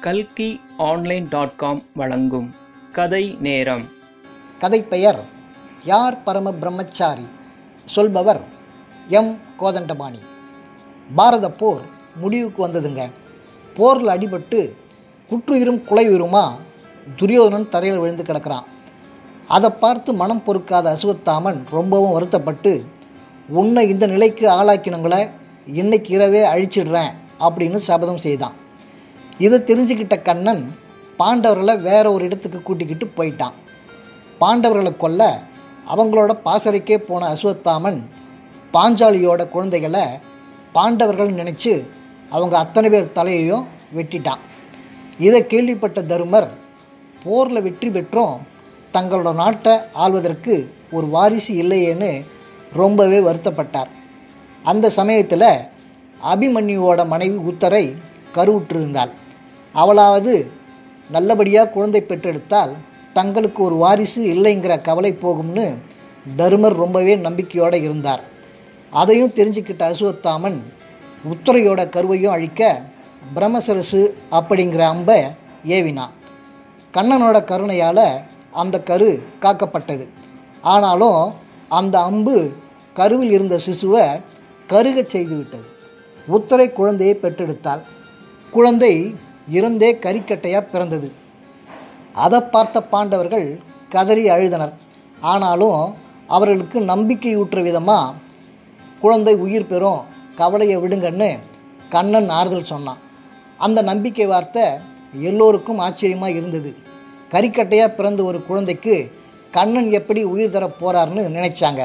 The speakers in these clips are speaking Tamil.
கல்கி ஆன்லைன் டாட் காம் வழங்கும் கதை நேரம். கதை பெயர் யார் பரம பிரம்மச்சாரி சொல்பவர் எம். கோதண்டபாணி. பாரத போர் முடிவுக்கு வந்ததுங்க. போரில் அடிபட்டு குற்றுயிரும் குலையுயிருமா துரியோதனன் தரையில் விழுந்து கிடக்கிறான். அதை பார்த்து மனம் பொறுக்காத அசுவத்தாமன் ரொம்பவும் வருத்தப்பட்டு உன்னை இந்த நிலைக்கு ஆளாக்கினவங்களை இன்னைக்கு இரவே அழிச்சிடுறேன் அப்படின்னு சபதம் செய்தான். இதை தெரிஞ்சுக்கிட்ட கண்ணன் பாண்டவர்களை வேற ஒரு இடத்துக்கு கூட்டிக்கிட்டு போயிட்டான். பாண்டவர்களை கொல்ல அவங்களோட பாசறைக்கே போன அஸ்வத்தாமன் பாஞ்சாலியோட குழந்தைகளை பாண்டவர்கள் நினச்சி அவங்க அத்தனை பேர் தலையையும் வெட்டிட்டான். இதை கேள்விப்பட்ட தருமர் போரில் வெற்றி பெற்றும் தங்களோட நாட்டை ஆள்வதற்கு ஒரு வாரிசு இல்லையேன்னு ரொம்பவே வருத்தப்பட்டார். அந்த சமயத்தில் அபிமன்யுவோட மனைவி உத்தரை கருவுற்றிருந்தாள். அவளாவது நல்லபடியாக குழந்தை பெற்றெடுத்தால் தங்களுக்கு ஒரு வாரிசு இல்லைங்கிற கவலை போகும்னு தருமர் ரொம்பவே நம்பிக்கையோடு இருந்தார். அதையும் தெரிஞ்சுக்கிட்ட அசுவத்தாமன் உத்தரையோட கருவையும் அழிக்க பிரம்மசரசு அப்படிங்கிற அம்பை ஏவினான். கண்ணனோட கருணையால் அந்த கரு காக்கப்பட்டது. ஆனாலும் அந்த அம்பு கருவில் இருந்த சிசுவை கருகச் செய்துவிட்டது. உத்தரை குழந்தையை பெற்றெடுத்தாள். குழந்தை இருந்தே கறிக்கட்டையாக பிறந்தது. அதை பார்த்த பாண்டவர்கள் கதறி அழுதனர். ஆனாலும் அவர்களுக்கு நம்பிக்கையூற்ற விதமாக குழந்தை உயிர் பெறும் கவலையை விடுங்கன்னு கண்ணன் ஆறுதல் சொன்னான். அந்த நம்பிக்கை வார்த்தை எல்லோருக்கும் ஆச்சரியமாக இருந்தது. கறிக்கட்டையாக பிறந்த ஒரு குழந்தைக்கு கண்ணன் எப்படி உயிர் தரப் போகிறார்னு நினைச்சாங்க.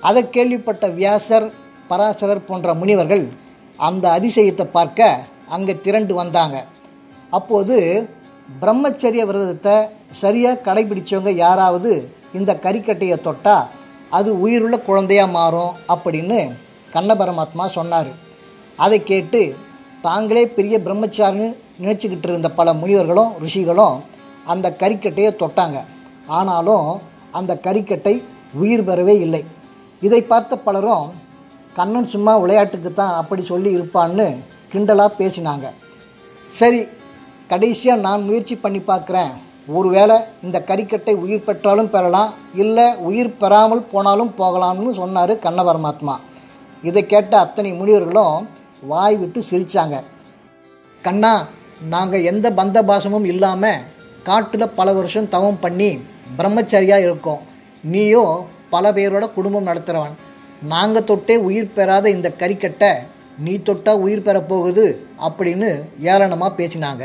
அதை கேள்விப்பட்ட வியாசர் பராசரர் போன்ற முனிவர்கள் அந்த அதிசயத்தை பார்க்க அங்கே திரண்டு வந்தாங்க. அப்போது பிரம்மச்சரிய விரதத்தை சரியாக கடைபிடிச்சவங்க யாராவது இந்த கறிக்கட்டையை தொட்டால் அது உயிருள்ள குழந்தையாக மாறும் அப்படின்னு கண்ண பரமாத்மா சொன்னார். அதை கேட்டு தாங்களே பெரிய பிரம்மச்சாரின்னு நினச்சிக்கிட்டு இருந்த பல முனிவர்களும் ரிஷிகளும் அந்த கறிக்கட்டையை தொட்டாங்க. ஆனாலும் அந்த கறிக்கட்டை உயிர் பெறவே இல்லை. இதை பார்த்த பலரும் கண்ணன் சும்மா விளையாட்டுக்கு தான் அப்படி சொல்லி இருப்பான்னு கிண்டலாக பேசினாங்க. சரி கடைசியாக நான் முயற்சி பண்ணி பார்க்குறேன். ஒருவேளை இந்த கறிக்கட்டை உயிர் பெற்றாலும் பெறலாம் இல்லை உயிர் பெறாமல் போனாலும் போகலாம்னு சொன்னார் கண்ண பரமாத்மா. இதை கேட்ட அத்தனை முனிவர்களும் வாய் விட்டு சிரித்தாங்க கண்ணா நாங்கள் எந்த பந்த பாசமும் இல்லாமல் காட்டில் பல வருஷம் தவம் பண்ணி பிரம்மச்சரியாக இருக்கோம். நீயோ பல பேரோட குடும்பம் நடத்துகிறவன் நாங்கள் தொட்டே உயிர் பெறாத இந்த கறிக்கட்டை நீ தொட்டால் உயிர் பெறப்போகுது அப்படின்னு ஏளனமாக பேசினாங்க.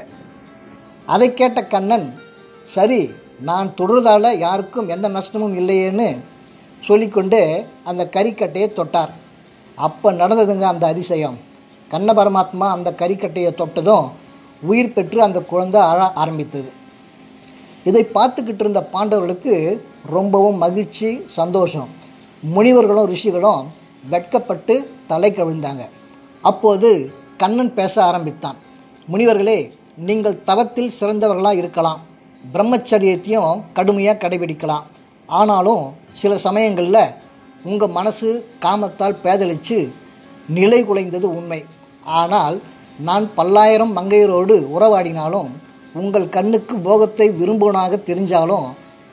அதை கேட்ட கண்ணன் சரி நான் தொடுறதால் யாருக்கும் எந்த நஷ்டமும் இல்லையேன்னு சொல்லிக்கொண்டு அந்த கறிக்கட்டையை தொட்டார். அப்போ நடந்ததுங்க அந்த அதிசயம். கண்ண பரமாத்மா அந்த கறிக்கட்டையை தொட்டதும் உயிர் பெற்று அந்த குழந்தை அழ ஆரம்பித்தது. இதை பார்த்துக்கிட்டு இருந்த பாண்டவர்களுக்கு ரொம்பவும் மகிழ்ச்சி சந்தோஷம். முனிவர்களும் ரிஷிகளும் வெட்கப்பட்டு தலை கவிழ்ந்தாங்க. அப்போது கண்ணன் பேச ஆரம்பித்தான். முனிவர்களே நீங்கள் தவத்தில் சிறந்தவர்களாக இருக்கலாம். பிரம்மச்சரியத்தையும் கடுமையாக கடைபிடிக்கலாம். ஆனாலும் சில சமயங்களில் உங்கள் மனசு காமத்தால் பேதலிச்சு நிலை குலைந்தது உண்மை. ஆனால் நான் பல்லாயிரம் மங்கையரோடு உறவாடினாலும் உங்கள் கண்ணுக்கு போகத்தை விரும்புவனாக தெரிஞ்சாலும்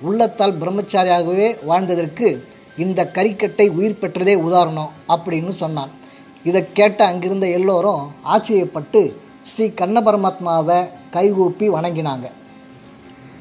உள்ளத்தால் பிரம்மச்சாரியாகவே வாழ்ந்ததற்கு இந்த கறிக்கட்டை உயிர் பெற்றதே உதாரணம் அப்படின்னு சொன்னான். இதை கேட்ட அங்கிருந்த எல்லோரும் ஆச்சரியப்பட்டு ஸ்ரீ கண்ண பரமாத்மாவை கைகூப்பி வணங்கினாங்க.